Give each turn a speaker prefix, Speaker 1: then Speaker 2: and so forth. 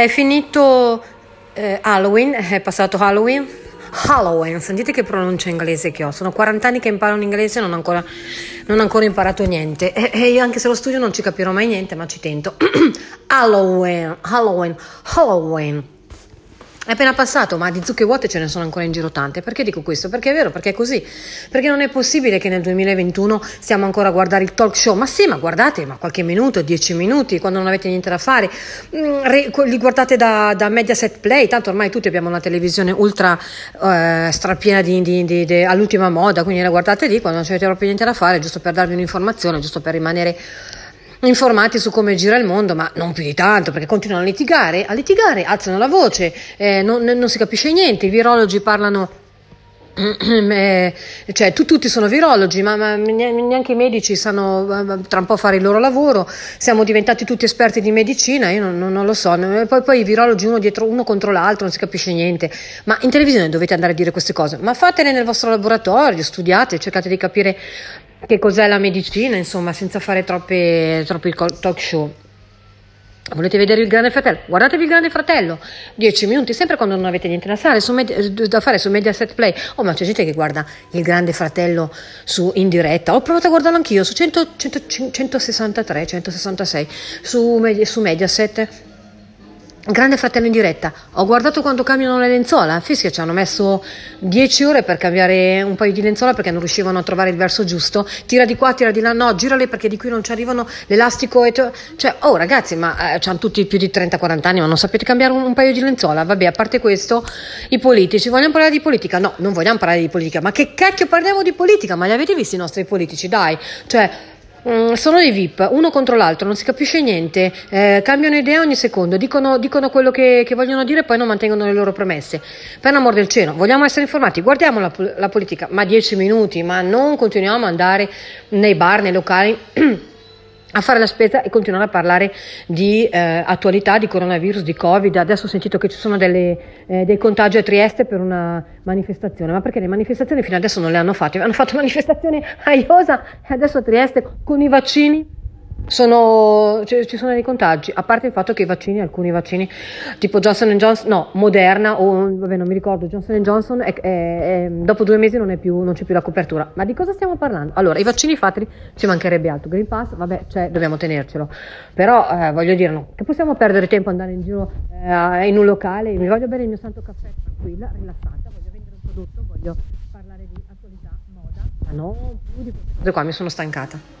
Speaker 1: È finito eh, Halloween, è passato Halloween. Halloween, sentite che pronuncia inglese che ho. Sono 40 anni che imparo l'inglese e non ho ancora, non ho ancora imparato niente. E, e, io anche se lo studio non ci capirò mai niente, ma ci tento. Halloween, Halloween, Halloween. È appena passato, ma di zucche vuote ce ne sono ancora in giro tante. Perché dico questo? Perché è vero, perché è così. Perché non è possibile che nel 2021 stiamo ancora a guardare il talk show. Ma sì, ma guardate, ma qualche minuto, dieci minuti, quando non avete niente da fare. Mm, li guardate da, da Mediaset Play, tanto ormai tutti abbiamo una televisione ultra eh, strapiena di, di, di, di, all'ultima moda, quindi la guardate lì quando non avete proprio niente da fare, giusto per darvi un'informazione, giusto per rimanere informati su come gira il mondo, ma non più di tanto, perché continuano a litigare, a litigare, alzano la voce, eh, non, non si capisce niente, i virologi parlano eh, cioè tu, tutti sono virologi, ma, ma, neanche i medici sanno tra un po' fare il loro lavoro. Siamo diventati tutti esperti di medicina, io non, non, lo so. Poi, poi, i virologi uno dietro uno contro l'altro, non si capisce niente. Ma in televisione dovete andare a dire queste cose, ma fatele nel vostro laboratorio, studiate, cercate di capire che cos'è la medicina, insomma, senza fare troppe, troppi talk show. Volete vedere il Grande Fratello? Guardatevi il Grande Fratello, 10 minuti, sempre quando non avete niente da fare su, da fare su Mediaset Play. Oh, ma c'è gente che guarda il Grande Fratello su, in diretta. Ho provato a guardarlo anch'io su 100, 100, 163, 166 su, su Mediaset Grande fratello in diretta, ho guardato quando cambiano le lenzuola, Fischia ci hanno messo 10 ore per cambiare un paio di lenzuola perché non riuscivano a trovare il verso giusto, tira di qua, tira di là, no, girale perché di qui non ci arrivano l'elastico e to- cioè, oh ragazzi, ma eh, hanno tutti più di 30-40 anni, ma non sapete cambiare un, un, paio di lenzuola? Vabbè, a parte questo, i politici, vogliamo parlare di politica? No, non vogliamo parlare di politica, ma che cacchio parliamo di politica? Ma li avete visti i nostri politici? Dai, cioè Mm, sono dei VIP, uno contro l'altro, non si capisce niente, eh, cambiano idea ogni secondo, dicono, dicono quello che, che, vogliono dire e poi non mantengono le loro promesse. Per l'amor del cielo, vogliamo essere informati, guardiamo la, la politica, ma dieci minuti, ma non continuiamo ad andare nei bar, nei locali. a fare la spesa e continuare a parlare di eh, attualità, di coronavirus, di Covid. Adesso ho sentito che ci sono delle, eh, dei contagi a Trieste per una manifestazione, ma perché le manifestazioni fino adesso non le hanno fatte? Hanno fatto manifestazioni a Iosa e adesso a Trieste con i vaccini sono, cioè, ci sono dei contagi, a parte il fatto che i vaccini, alcuni vaccini, tipo Johnson Johnson, no, Moderna o vabbè, non mi ricordo, Johnson Johnson, è, è, è, dopo due mesi non, più, non, c'è più la copertura. Ma di cosa stiamo parlando? Allora, i vaccini fatti ci mancherebbe altro. Green Pass, vabbè, cioè, dobbiamo tenercelo. Però eh, voglio dire, no, che possiamo perdere tempo andare in giro eh, in un locale, mi voglio bere il mio santo caffè tranquilla, rilassata, voglio vendere un prodotto, voglio parlare di attualità, moda, ma non più di queste cose qua, mi sono stancata.